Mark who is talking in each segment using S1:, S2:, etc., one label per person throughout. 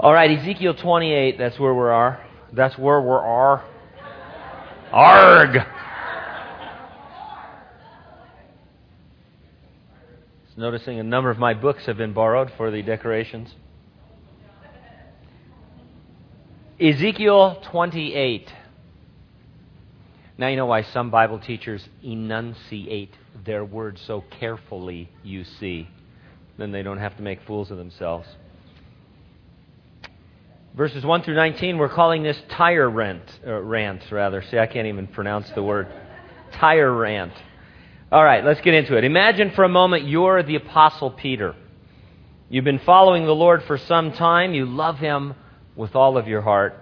S1: All right, Ezekiel 28, that's where we are. That's where we are. Arg! Noticing a number of my books have been borrowed for the decorations. Ezekiel 28. Now you know why some Bible teachers enunciate their words so carefully, you see. Then they don't have to make fools of themselves. Verses 1 through 19, we're calling this tire rent, uh, rant, rather. See, I can't even pronounce the word. Tire rant. All right, let's get into it. Imagine for a moment you're the Apostle Peter. You've been following the Lord for some time. You love Him with all of your heart.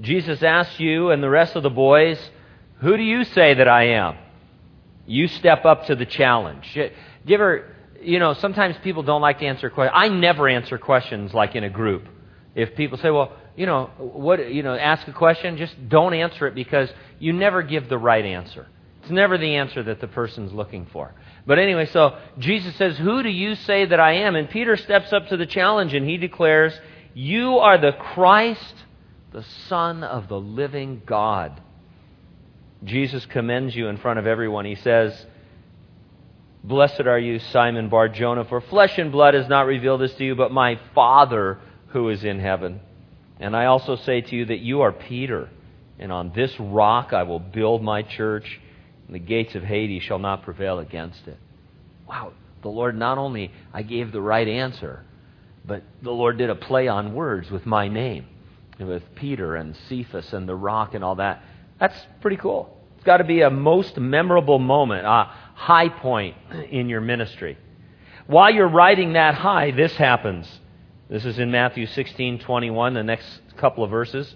S1: Jesus asks you and the rest of the boys, Who do you say that I am? You step up to the challenge. Do you ever, you know, sometimes people don't like to answer questions. I never answer questions like in a group. If people say, well, you know, what, you know, ask a question, just don't answer it because you never give the right answer. It's never the answer that the person's looking for. But anyway, so Jesus says, Who do you say that I am? And Peter steps up to the challenge and he declares, You are the Christ, the Son of the living God. Jesus commends you in front of everyone. He says, Blessed are you, Simon Bar Jonah, for flesh and blood has not revealed this to you, but my Father who is in heaven. And I also say to you that you are Peter, and on this rock I will build my church, and the gates of Hades shall not prevail against it. Wow, the Lord not only I gave the right answer, but the Lord did a play on words with my name, with Peter and Cephas and the rock and all that. That's pretty cool. It's got to be a most memorable moment, a high point in your ministry. While you're riding that high, this happens. This is in Matthew 16:21, the next couple of verses.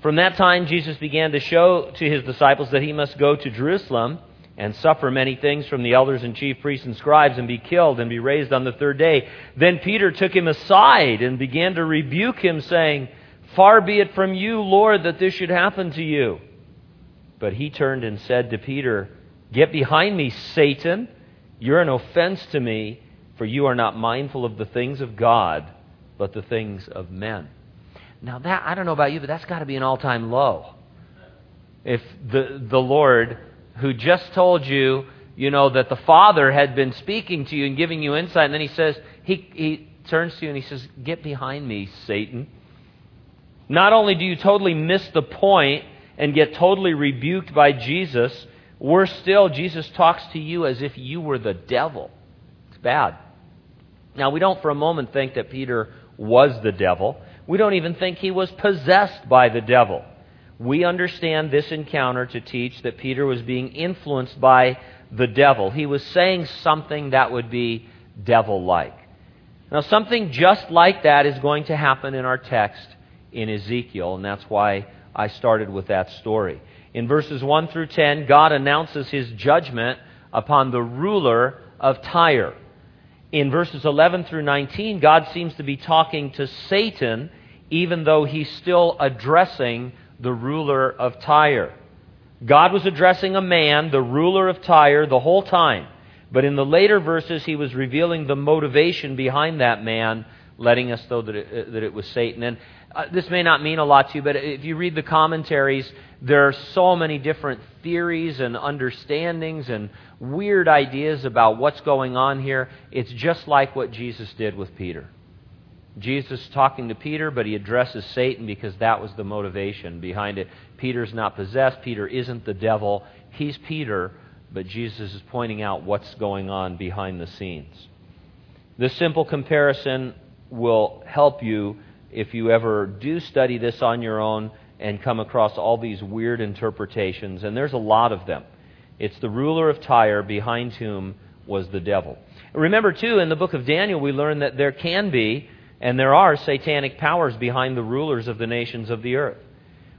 S1: From that time Jesus began to show to his disciples that he must go to Jerusalem and suffer many things from the elders and chief priests and scribes and be killed and be raised on the third day. Then Peter took him aside and began to rebuke him saying, "Far be it from you, Lord, that this should happen to you." But he turned and said to Peter, "Get behind me, Satan. You're an offense to me." For you are not mindful of the things of God, but the things of men. Now, that, I don't know about you, but that's got to be an all time low. If the, the Lord, who just told you, you know, that the Father had been speaking to you and giving you insight, and then he says, he, he turns to you and he says, Get behind me, Satan. Not only do you totally miss the point and get totally rebuked by Jesus, worse still, Jesus talks to you as if you were the devil. It's bad. Now, we don't for a moment think that Peter was the devil. We don't even think he was possessed by the devil. We understand this encounter to teach that Peter was being influenced by the devil. He was saying something that would be devil like. Now, something just like that is going to happen in our text in Ezekiel, and that's why I started with that story. In verses 1 through 10, God announces his judgment upon the ruler of Tyre in verses 11 through 19, God seems to be talking to Satan, even though he's still addressing the ruler of Tyre. God was addressing a man, the ruler of Tyre, the whole time. But in the later verses, he was revealing the motivation behind that man, letting us know that it, that it was Satan. And uh, this may not mean a lot to you, but if you read the commentaries, there are so many different theories and understandings and weird ideas about what's going on here. It's just like what Jesus did with Peter. Jesus talking to Peter, but he addresses Satan because that was the motivation behind it. Peter's not possessed. Peter isn't the devil. He's Peter, but Jesus is pointing out what's going on behind the scenes. This simple comparison will help you if you ever do study this on your own and come across all these weird interpretations, and there's a lot of them. It's the ruler of Tyre behind whom was the devil. Remember, too, in the book of Daniel, we learn that there can be and there are satanic powers behind the rulers of the nations of the earth.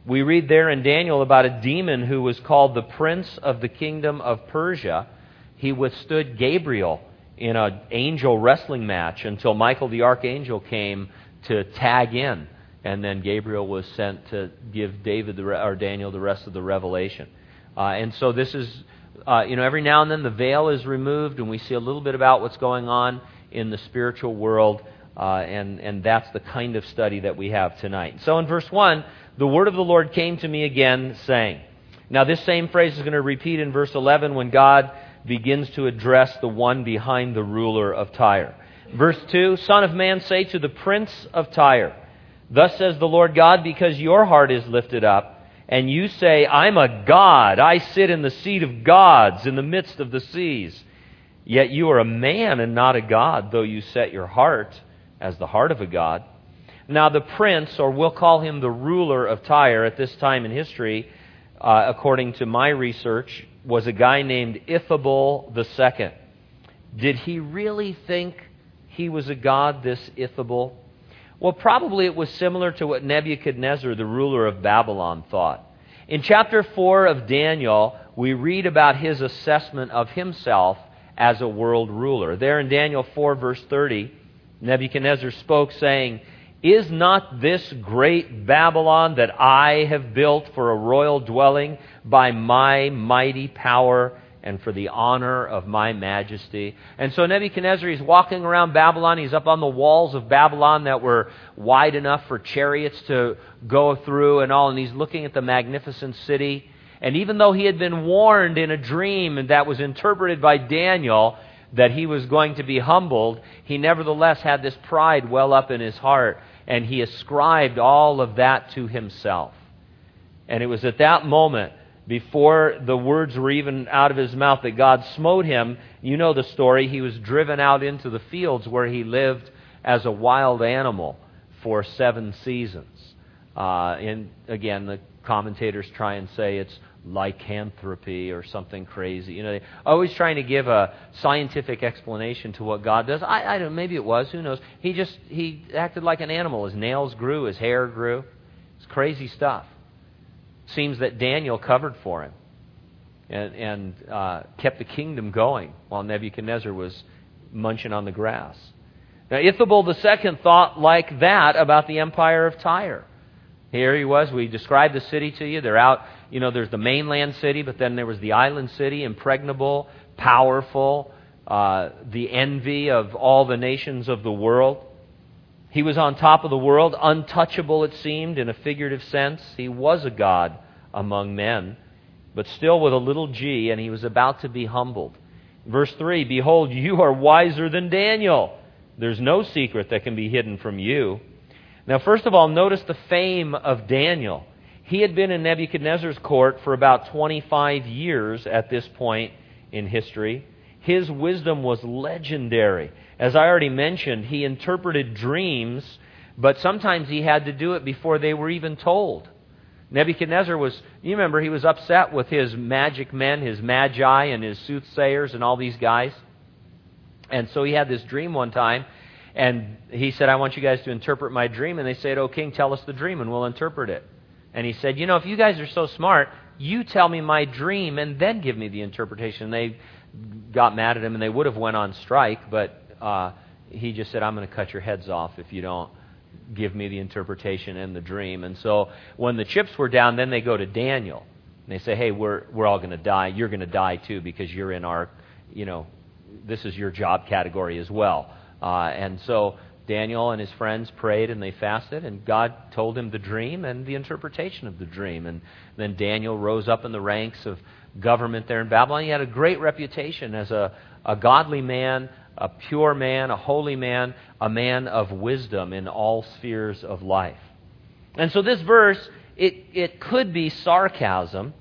S1: We read there in Daniel about a demon who was called the prince of the kingdom of Persia. He withstood Gabriel in an angel wrestling match until Michael the archangel came to tag in, and then Gabriel was sent to give David the, or Daniel the rest of the revelation. Uh, and so this is, uh, you know, every now and then the veil is removed, and we see a little bit about what's going on in the spiritual world. Uh, and, and that's the kind of study that we have tonight. So in verse 1, the word of the Lord came to me again, saying. Now, this same phrase is going to repeat in verse 11 when God begins to address the one behind the ruler of Tyre. Verse 2 Son of man, say to the prince of Tyre, Thus says the Lord God, because your heart is lifted up, and you say, I'm a God, I sit in the seat of gods in the midst of the seas. Yet you are a man and not a God, though you set your heart as the heart of a God. Now, the prince, or we'll call him the ruler of Tyre at this time in history, uh, according to my research, was a guy named Ithabel II. Did he really think he was a god, this Ithabel? Well, probably it was similar to what Nebuchadnezzar, the ruler of Babylon, thought. In chapter 4 of Daniel, we read about his assessment of himself as a world ruler. There in Daniel 4, verse 30, Nebuchadnezzar spoke, saying, Is not this great Babylon that I have built for a royal dwelling by my mighty power and for the honor of my majesty? And so Nebuchadnezzar, he's walking around Babylon. He's up on the walls of Babylon that were wide enough for chariots to go through and all, and he's looking at the magnificent city. And even though he had been warned in a dream that was interpreted by Daniel, that he was going to be humbled, he nevertheless had this pride well up in his heart, and he ascribed all of that to himself. And it was at that moment, before the words were even out of his mouth, that God smote him. You know the story. He was driven out into the fields where he lived as a wild animal for seven seasons. Uh, and again, the commentators try and say it's lycanthropy or something crazy. You know, they always trying to give a scientific explanation to what God does. I, I don't. Maybe it was. Who knows? He just he acted like an animal. His nails grew. His hair grew. It's crazy stuff. Seems that Daniel covered for him and and uh, kept the kingdom going while Nebuchadnezzar was munching on the grass. Now, Ithabel II thought like that about the empire of Tyre. Here he was. We described the city to you. They're out you know, there's the mainland city, but then there was the island city, impregnable, powerful, uh, the envy of all the nations of the world. He was on top of the world, untouchable, it seemed, in a figurative sense. He was a God among men, but still with a little g, and he was about to be humbled. Verse 3 Behold, you are wiser than Daniel. There's no secret that can be hidden from you. Now, first of all, notice the fame of Daniel. He had been in Nebuchadnezzar's court for about 25 years at this point in history. His wisdom was legendary. As I already mentioned, he interpreted dreams, but sometimes he had to do it before they were even told. Nebuchadnezzar was, you remember, he was upset with his magic men, his magi, and his soothsayers, and all these guys. And so he had this dream one time, and he said, I want you guys to interpret my dream. And they said, Oh, king, tell us the dream, and we'll interpret it. And he said, You know, if you guys are so smart, you tell me my dream and then give me the interpretation. And they got mad at him and they would have went on strike, but uh, he just said, I'm going to cut your heads off if you don't give me the interpretation and the dream. And so when the chips were down, then they go to Daniel. And they say, Hey, we're, we're all going to die. You're going to die too because you're in our, you know, this is your job category as well. Uh, and so Daniel and his friends prayed and they fasted, and God told him the dream and the interpretation of the dream. And then Daniel rose up in the ranks of government there in Babylon. He had a great reputation as a, a godly man, a pure man, a holy man, a man of wisdom in all spheres of life. And so this verse, it, it could be sarcasm.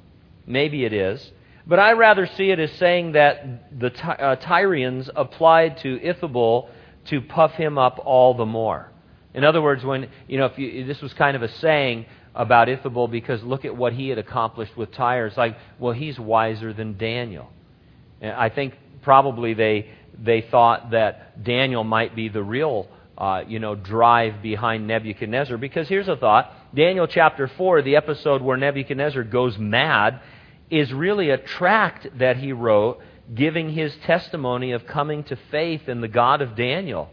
S1: Maybe it is. But I rather see it as saying that the uh, Tyrians applied to Ithabel to puff him up all the more. In other words, when you know, if you, this was kind of a saying about Ithabel because look at what he had accomplished with Tyre. It's like, well, he's wiser than Daniel. And I think probably they they thought that Daniel might be the real uh, you know drive behind Nebuchadnezzar because here's a thought: Daniel chapter four, the episode where Nebuchadnezzar goes mad, is really a tract that he wrote giving his testimony of coming to faith in the God of Daniel.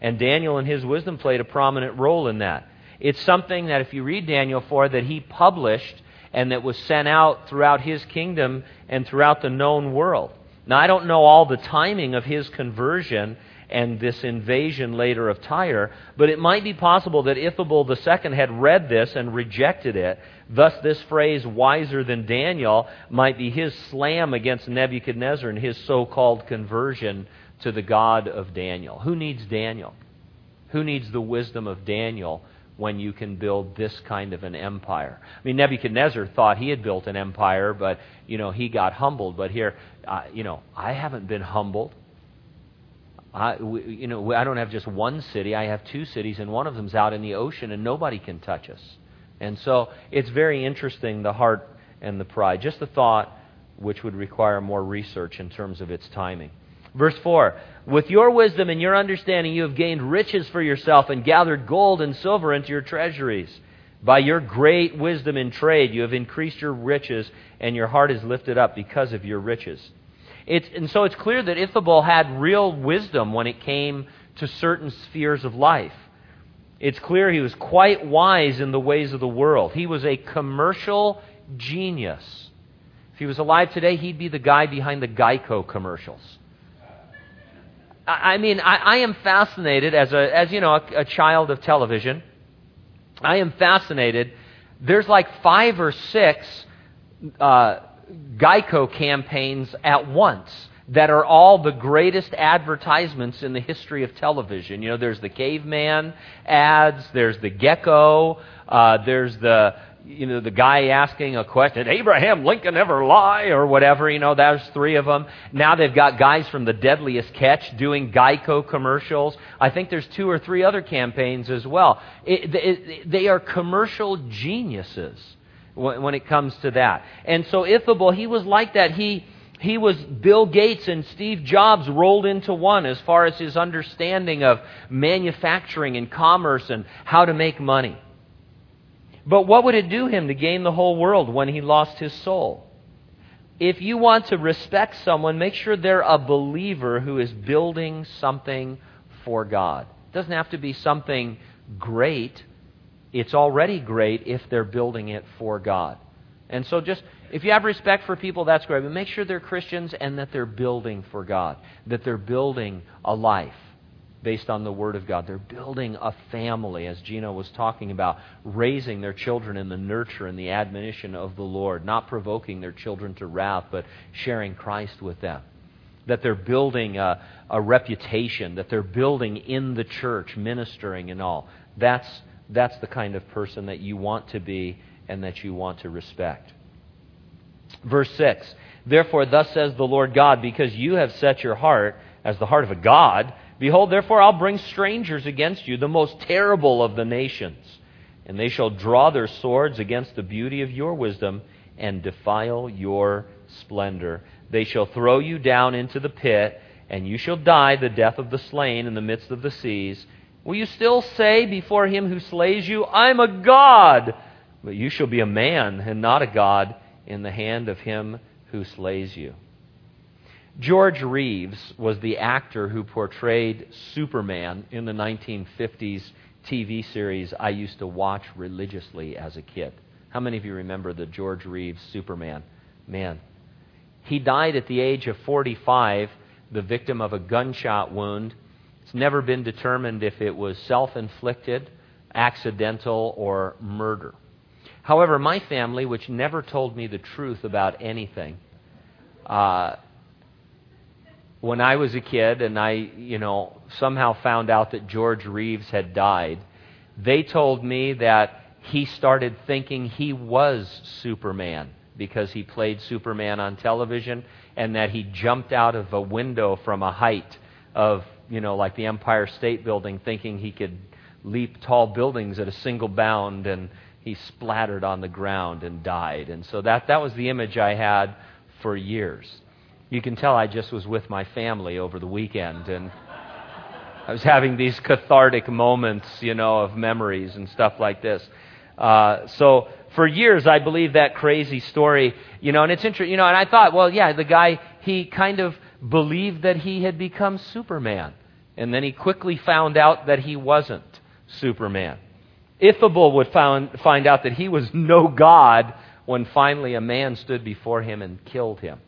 S1: And Daniel and his wisdom played a prominent role in that. It's something that if you read Daniel 4 that he published and that was sent out throughout his kingdom and throughout the known world. Now I don't know all the timing of his conversion and this invasion later of Tyre. But it might be possible that Ithabel II had read this and rejected it. Thus, this phrase, wiser than Daniel, might be his slam against Nebuchadnezzar and his so called conversion to the God of Daniel. Who needs Daniel? Who needs the wisdom of Daniel when you can build this kind of an empire. I mean, Nebuchadnezzar thought he had built an empire, but, you know, he got humbled. But here, uh, you know, I haven't been humbled. I, we, you know, I don't have just one city. I have two cities, and one of them's out in the ocean, and nobody can touch us. And so it's very interesting, the heart and the pride. Just a thought which would require more research in terms of its timing. Verse 4 With your wisdom and your understanding, you have gained riches for yourself and gathered gold and silver into your treasuries. By your great wisdom in trade, you have increased your riches, and your heart is lifted up because of your riches. It's, and so it's clear that Ithabel had real wisdom when it came to certain spheres of life. It's clear he was quite wise in the ways of the world. He was a commercial genius. If he was alive today, he'd be the guy behind the Geico commercials. I mean, I, I am fascinated as a, as you know, a, a child of television. I am fascinated. There's like five or six uh, Geico campaigns at once that are all the greatest advertisements in the history of television. You know, there's the caveman ads, there's the gecko, uh, there's the you know, the guy asking a question, Abraham Lincoln ever lie, or whatever, you know, there's three of them. Now they've got guys from the Deadliest Catch doing Geico commercials. I think there's two or three other campaigns as well. It, it, they are commercial geniuses when, when it comes to that. And so Ithabel, he was like that. He, he was Bill Gates and Steve Jobs rolled into one as far as his understanding of manufacturing and commerce and how to make money. But what would it do him to gain the whole world when he lost his soul? If you want to respect someone, make sure they're a believer who is building something for God. It doesn't have to be something great. It's already great if they're building it for God. And so just if you have respect for people, that's great. But make sure they're Christians and that they're building for God, that they're building a life based on the Word of God. They're building a family, as Gino was talking about, raising their children in the nurture and the admonition of the Lord, not provoking their children to wrath, but sharing Christ with them. That they're building a, a reputation, that they're building in the church, ministering and all. That's, that's the kind of person that you want to be and that you want to respect. Verse 6 Therefore, thus says the Lord God, because you have set your heart as the heart of a God, Behold, therefore, I'll bring strangers against you, the most terrible of the nations. And they shall draw their swords against the beauty of your wisdom and defile your splendor. They shall throw you down into the pit, and you shall die the death of the slain in the midst of the seas. Will you still say before him who slays you, I'm a God? But you shall be a man and not a God in the hand of him who slays you. George Reeves was the actor who portrayed Superman in the 1950s TV series I used to watch religiously as a kid. How many of you remember the George Reeves Superman? Man. He died at the age of 45, the victim of a gunshot wound. It's never been determined if it was self inflicted, accidental, or murder. However, my family, which never told me the truth about anything, uh, when I was a kid and I, you know, somehow found out that George Reeves had died, they told me that he started thinking he was Superman because he played Superman on television and that he jumped out of a window from a height of, you know, like the Empire State Building thinking he could leap tall buildings at a single bound and he splattered on the ground and died. And so that that was the image I had for years you can tell I just was with my family over the weekend and I was having these cathartic moments, you know, of memories and stuff like this. Uh, so for years, I believed that crazy story, you know, and it's interesting, you know, and I thought, well, yeah, the guy, he kind of believed that he had become Superman. And then he quickly found out that he wasn't Superman. Ithabel would found, find out that he was no God when finally a man stood before him and killed him.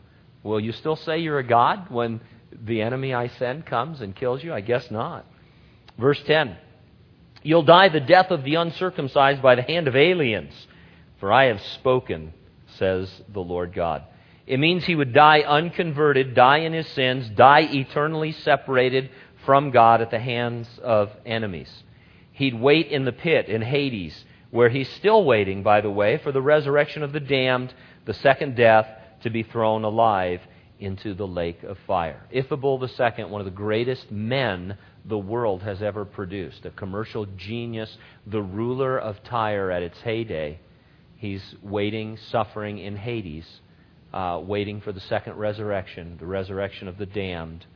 S1: Will you still say you're a God when the enemy I send comes and kills you? I guess not. Verse 10 You'll die the death of the uncircumcised by the hand of aliens, for I have spoken, says the Lord God. It means he would die unconverted, die in his sins, die eternally separated from God at the hands of enemies. He'd wait in the pit in Hades, where he's still waiting, by the way, for the resurrection of the damned, the second death, to be thrown alive into the lake of fire. Ithobal II, one of the greatest men the world has ever produced, a commercial genius, the ruler of Tyre at its heyday, he's waiting, suffering in Hades uh, waiting for the second resurrection, the resurrection of the damned,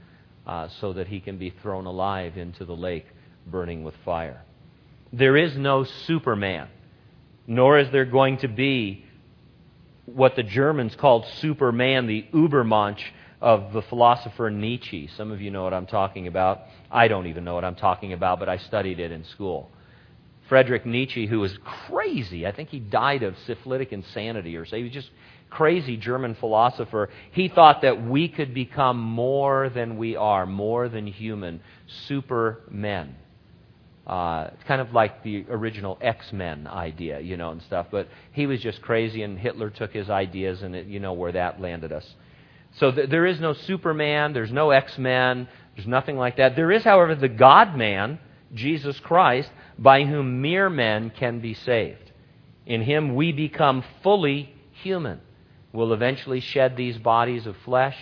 S1: uh, so that he can be thrown alive into the lake burning with fire. There is no Superman, nor is there going to be what the Germans called Superman, the Übermensch of the philosopher Nietzsche. Some of you know what I'm talking about. I don't even know what I'm talking about, but I studied it in school. Frederick Nietzsche, who was crazy, I think he died of syphilitic insanity or so. He was just crazy German philosopher, he thought that we could become more than we are, more than human, supermen. Uh, it's kind of like the original X Men idea, you know, and stuff. But he was just crazy, and Hitler took his ideas, and it, you know where that landed us. So th- there is no Superman, there's no X Men, there's nothing like that. There is, however, the God man, Jesus Christ, by whom mere men can be saved. In him we become fully human. We'll eventually shed these bodies of flesh.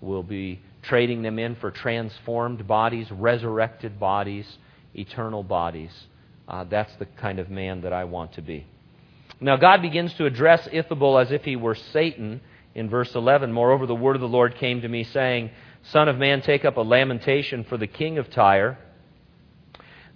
S1: We'll be trading them in for transformed bodies, resurrected bodies, eternal bodies. Uh, that's the kind of man that I want to be. Now, God begins to address Ithobal as if he were Satan in verse 11. Moreover, the word of the Lord came to me, saying, Son of man, take up a lamentation for the king of Tyre.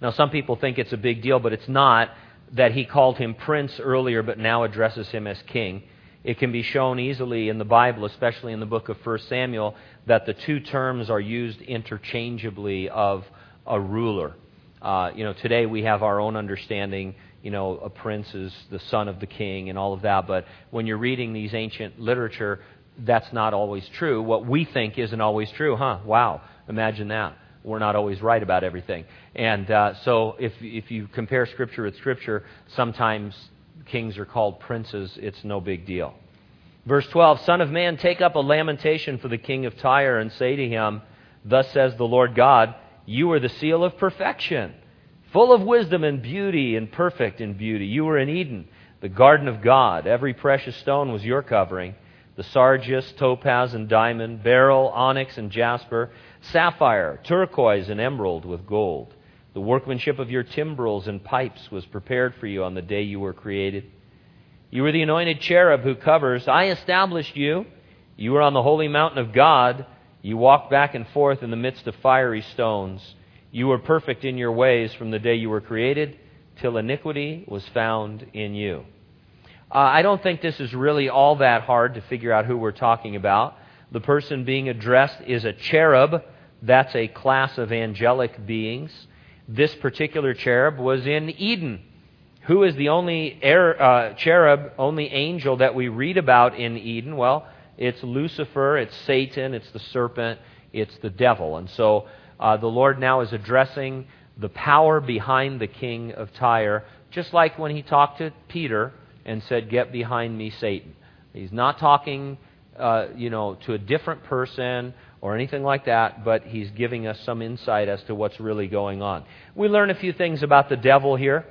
S1: Now, some people think it's a big deal, but it's not that he called him prince earlier, but now addresses him as king. It can be shown easily in the Bible, especially in the book of 1 Samuel, that the two terms are used interchangeably of a ruler. Uh, you know, today we have our own understanding. You know, a prince is the son of the king and all of that. But when you're reading these ancient literature, that's not always true. What we think isn't always true, huh? Wow, imagine that. We're not always right about everything. And uh, so if, if you compare Scripture with Scripture, sometimes kings are called princes, it's no big deal. Verse 12 Son of man, take up a lamentation for the king of Tyre and say to him, Thus says the Lord God, You are the seal of perfection, full of wisdom and beauty, and perfect in beauty. You were in Eden, the garden of God. Every precious stone was your covering the sardius, topaz, and diamond, beryl, onyx, and jasper, sapphire, turquoise, and emerald with gold. The workmanship of your timbrels and pipes was prepared for you on the day you were created. You were the anointed cherub who covers. I established you. You were on the holy mountain of God. You walked back and forth in the midst of fiery stones. You were perfect in your ways from the day you were created till iniquity was found in you. Uh, I don't think this is really all that hard to figure out who we're talking about. The person being addressed is a cherub. That's a class of angelic beings. This particular cherub was in Eden. Who is the only er, uh, cherub, only angel that we read about in Eden? Well, it's Lucifer, it's Satan, it's the serpent, it's the devil. And so uh, the Lord now is addressing the power behind the king of Tyre, just like when he talked to Peter and said, Get behind me, Satan. He's not talking, uh, you know, to a different person or anything like that, but he's giving us some insight as to what's really going on. We learn a few things about the devil here.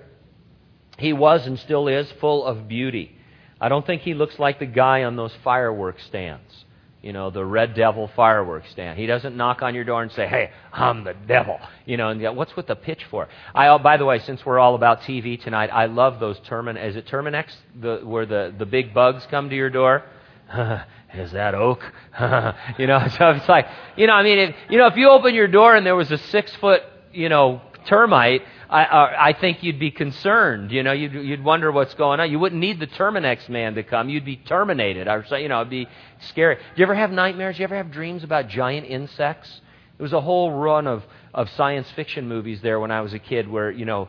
S1: He was and still is full of beauty. I don't think he looks like the guy on those fireworks stands. You know, the red devil fireworks stand. He doesn't knock on your door and say, "Hey, I'm the devil." You know, and go, what's with the pitch for? I, oh, by the way, since we're all about TV tonight, I love those Termin. Is it Terminix the, where the the big bugs come to your door? is that oak? you know, so it's like, you know, I mean, if, you know, if you open your door and there was a six foot, you know, termite, I, I, I think you'd be concerned. You know, you'd, you'd wonder what's going on. You wouldn't need the Terminix man to come. You'd be terminated. I say, you know, it'd be scary. Do you ever have nightmares? Do you ever have dreams about giant insects? There was a whole run of, of science fiction movies there when I was a kid where, you know,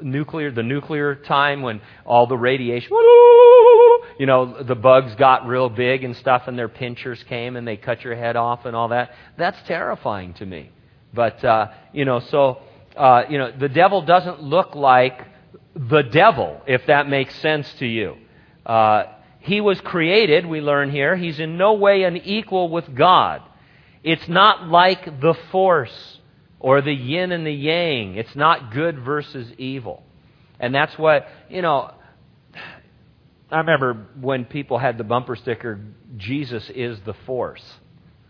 S1: nuclear, the nuclear time when all the radiation, you know, the bugs got real big and stuff and their pinchers came and they cut your head off and all that. That's terrifying to me. But, uh, you know, so, uh, you know, the devil doesn't look like the devil, if that makes sense to you. Uh, he was created, we learn here. He's in no way an equal with God. It's not like the force or the yin and the yang. It's not good versus evil. And that's what, you know, I remember when people had the bumper sticker, Jesus is the force.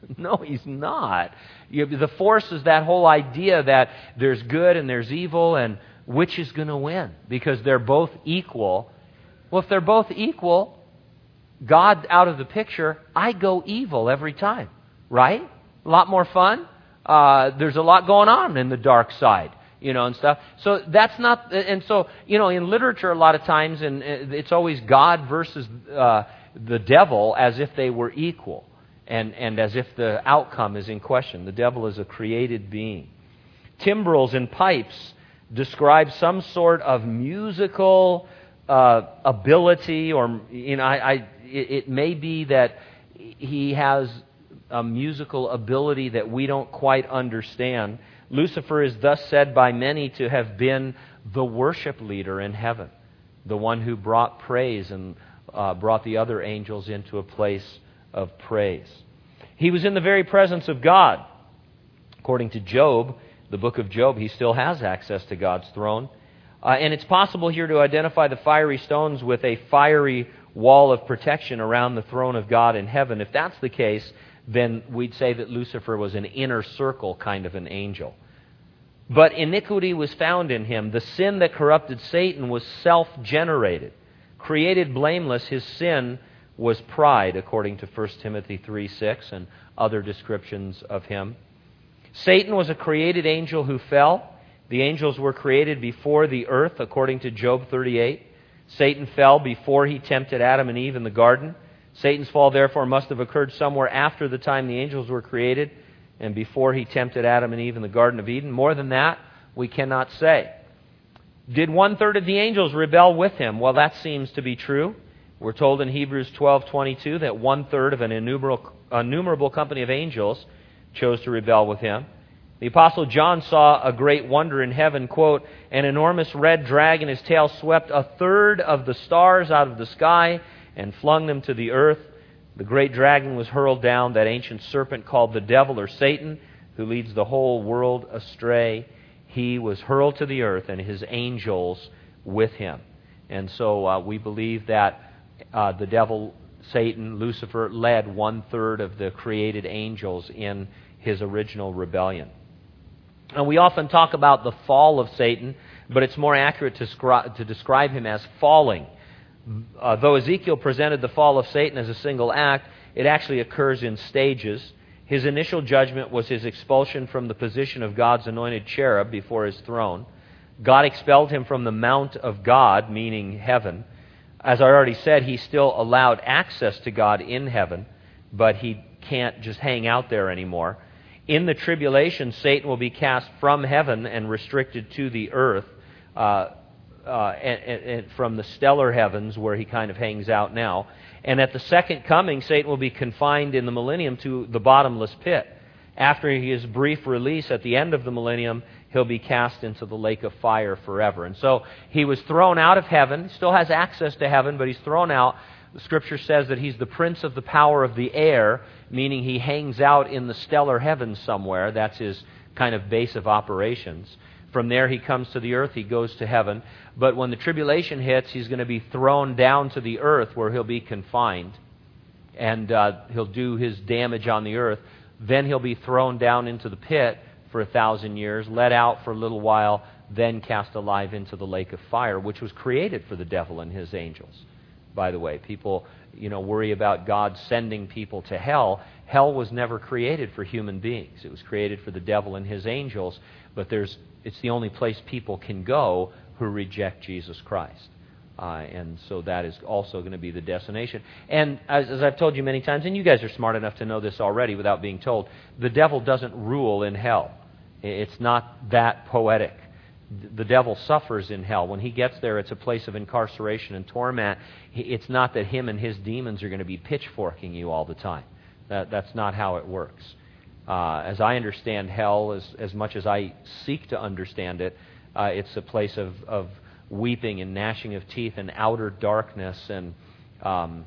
S1: No, he's not. You, the force is that whole idea that there's good and there's evil, and which is going to win? Because they're both equal. Well, if they're both equal, God out of the picture, I go evil every time, right? A lot more fun. Uh, there's a lot going on in the dark side you know, and stuff. So that's not, and so, you know, in literature, a lot of times, and it's always God versus uh, the devil as if they were equal, and, and as if the outcome is in question. The devil is a created being. Timbrels and pipes describe some sort of musical uh, ability, or, you know, I, I, it, it may be that he has a musical ability that we don't quite understand Lucifer is thus said by many to have been the worship leader in heaven, the one who brought praise and uh, brought the other angels into a place of praise. He was in the very presence of God. According to Job, the book of Job, he still has access to God's throne. Uh, and it's possible here to identify the fiery stones with a fiery wall of protection around the throne of God in heaven. If that's the case, then we'd say that Lucifer was an inner circle kind of an angel. But iniquity was found in him. The sin that corrupted Satan was self generated. Created blameless, his sin was pride, according to 1 Timothy 3 6 and other descriptions of him. Satan was a created angel who fell. The angels were created before the earth, according to Job 38. Satan fell before he tempted Adam and Eve in the garden. Satan's fall, therefore, must have occurred somewhere after the time the angels were created and before he tempted Adam and Eve in the Garden of Eden. More than that, we cannot say. Did one third of the angels rebel with him? Well, that seems to be true. We're told in Hebrews 12:22 that one third of an innumerable, innumerable company of angels chose to rebel with him. The apostle John saw a great wonder in heaven, quote, an enormous red dragon, his tail swept a third of the stars out of the sky and flung them to the earth. The great dragon was hurled down, that ancient serpent called the devil or Satan, who leads the whole world astray. He was hurled to the earth, and his angels with him. And so uh, we believe that uh, the devil, Satan, Lucifer, led one third of the created angels in his original rebellion. And we often talk about the fall of Satan, but it's more accurate to, scri- to describe him as falling uh, though Ezekiel presented the fall of Satan as a single act, it actually occurs in stages. His initial judgment was his expulsion from the position of God's anointed cherub before his throne. God expelled him from the mount of God, meaning heaven. As I already said, he still allowed access to God in heaven, but he can't just hang out there anymore. In the tribulation, Satan will be cast from heaven and restricted to the earth. Uh, uh, and, and from the stellar heavens where he kind of hangs out now. And at the second coming, Satan will be confined in the millennium to the bottomless pit. After his brief release at the end of the millennium, he'll be cast into the lake of fire forever. And so he was thrown out of heaven, he still has access to heaven, but he's thrown out. The scripture says that he's the prince of the power of the air, meaning he hangs out in the stellar heavens somewhere. That's his kind of base of operations. From there, he comes to the earth, he goes to heaven. But when the tribulation hits, he's going to be thrown down to the earth where he'll be confined. And uh, he'll do his damage on the earth. Then he'll be thrown down into the pit for a thousand years, let out for a little while, then cast alive into the lake of fire, which was created for the devil and his angels. By the way, people you know worry about God sending people to hell. Hell was never created for human beings. It was created for the devil and his angels, but there's it's the only place people can go who reject Jesus Christ. Uh, and so that is also going to be the destination. And as, as, I've told you many times, and you guys are smart enough to know this already without being told, the devil doesn't rule in hell. It's not that poetic. the devil suffers in hell. When he gets there, it's a place of incarceration and torment. It's not that him and his demons are going to be pitchforking you all the time. That, that's not how it works. Uh, as I understand hell, as, as much as I seek to understand it, uh, it's a place of, of weeping and gnashing of teeth and outer darkness. And um,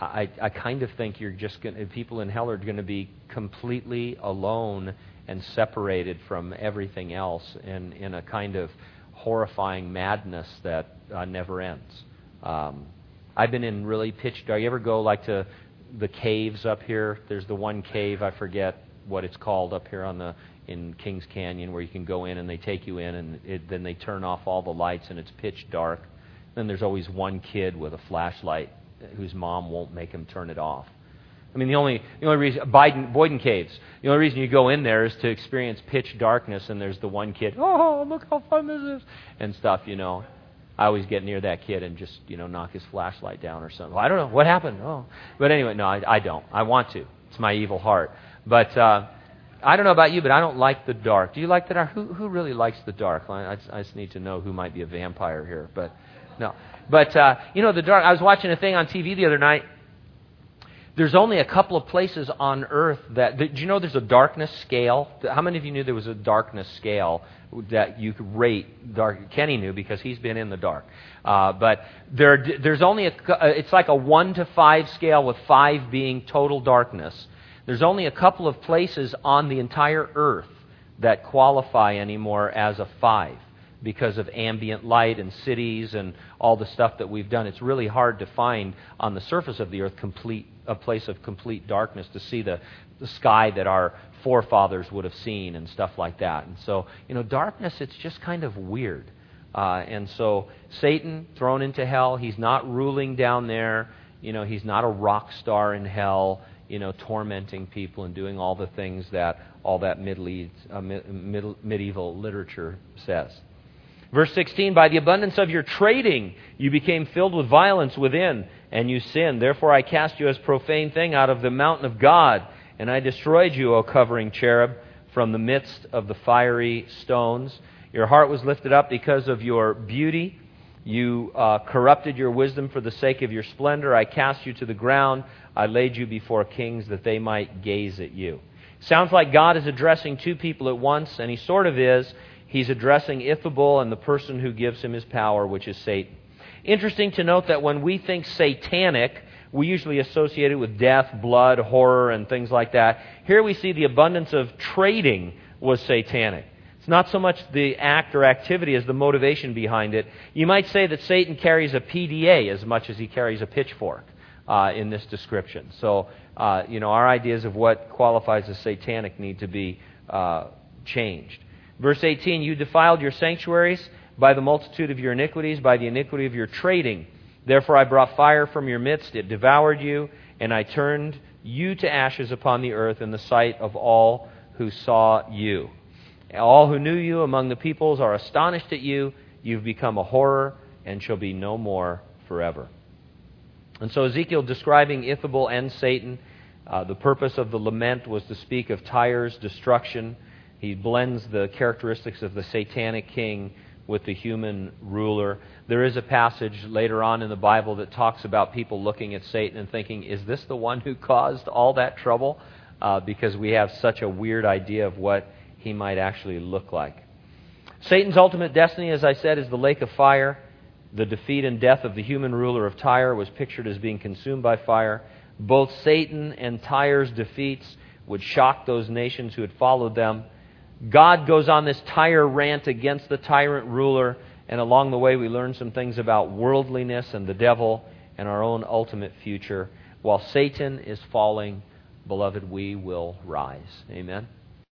S1: I, I kind of think you're just going people in hell are going to be completely alone and separated from everything else in, in a kind of horrifying madness that uh, never ends. Um, I've been in really pitch dark. You ever go like to the caves up here? There's the one cave I forget what it's called up here on the in Kings Canyon where you can go in and they take you in and it, then they turn off all the lights and it's pitch dark. Then there's always one kid with a flashlight whose mom won't make him turn it off. I mean, the only, the only reason, Biden, Boyden Caves, the only reason you go in there is to experience pitch darkness, and there's the one kid, oh, look how fun this is, and stuff, you know. I always get near that kid and just, you know, knock his flashlight down or something. Well, I don't know. What happened? Oh. But anyway, no, I, I don't. I want to. It's my evil heart. But uh, I don't know about you, but I don't like the dark. Do you like the dark? Who, who really likes the dark? I, I just need to know who might be a vampire here. But no. But, uh, you know, the dark, I was watching a thing on TV the other night there's only a couple of places on earth that. Do you know there's a darkness scale? How many of you knew there was a darkness scale that you could rate dark? Kenny knew because he's been in the dark. Uh, but there, there's only a. Uh, it's like a one to five scale, with five being total darkness. There's only a couple of places on the entire earth that qualify anymore as a five because of ambient light and cities and all the stuff that we've done. It's really hard to find on the surface of the earth complete a place of complete darkness to see the, the sky that our forefathers would have seen and stuff like that. And so, you know, darkness, it's just kind of weird. Uh, and so, Satan thrown into hell, he's not ruling down there. You know, he's not a rock star in hell, you know, tormenting people and doing all the things that all that uh, medieval literature says. Verse 16 By the abundance of your trading, you became filled with violence within, and you sinned. Therefore, I cast you as profane thing out of the mountain of God, and I destroyed you, O covering cherub, from the midst of the fiery stones. Your heart was lifted up because of your beauty. You uh, corrupted your wisdom for the sake of your splendor. I cast you to the ground. I laid you before kings that they might gaze at you. Sounds like God is addressing two people at once, and he sort of is he's addressing Ithobal and the person who gives him his power, which is Satan. Interesting to note that when we think satanic, we usually associate it with death, blood, horror, and things like that. Here we see the abundance of trading was satanic. It's not so much the act or activity as the motivation behind it. You might say that Satan carries a PDA as much as he carries a pitchfork uh, in this description. So, uh, you know, our ideas of what qualifies as satanic need to be uh, changed. Verse 18 You defiled your sanctuaries by the multitude of your iniquities, by the iniquity of your trading. Therefore I brought fire from your midst, it devoured you, and I turned you to ashes upon the earth in the sight of all who saw you. All who knew you among the peoples are astonished at you. You've become a horror and shall be no more forever. And so Ezekiel describing Ithobal and Satan, uh, the purpose of the lament was to speak of Tyre's destruction he blends the characteristics of the satanic king with the human ruler. There is a passage later on in the Bible that talks about people looking at Satan and thinking, is this the one who caused all that trouble? Uh, because we have such a weird idea of what he might actually look like. Satan's ultimate destiny, as I said, is the lake of fire. The defeat and death of the human ruler of Tyre was pictured as being consumed by fire. Both Satan and Tyre's defeats would shock those nations who had followed them. God goes on this Tyre rant against the tyrant ruler, and along the way we learn some things about worldliness and the devil and our own ultimate future. While Satan is falling, beloved, we will rise. Amen.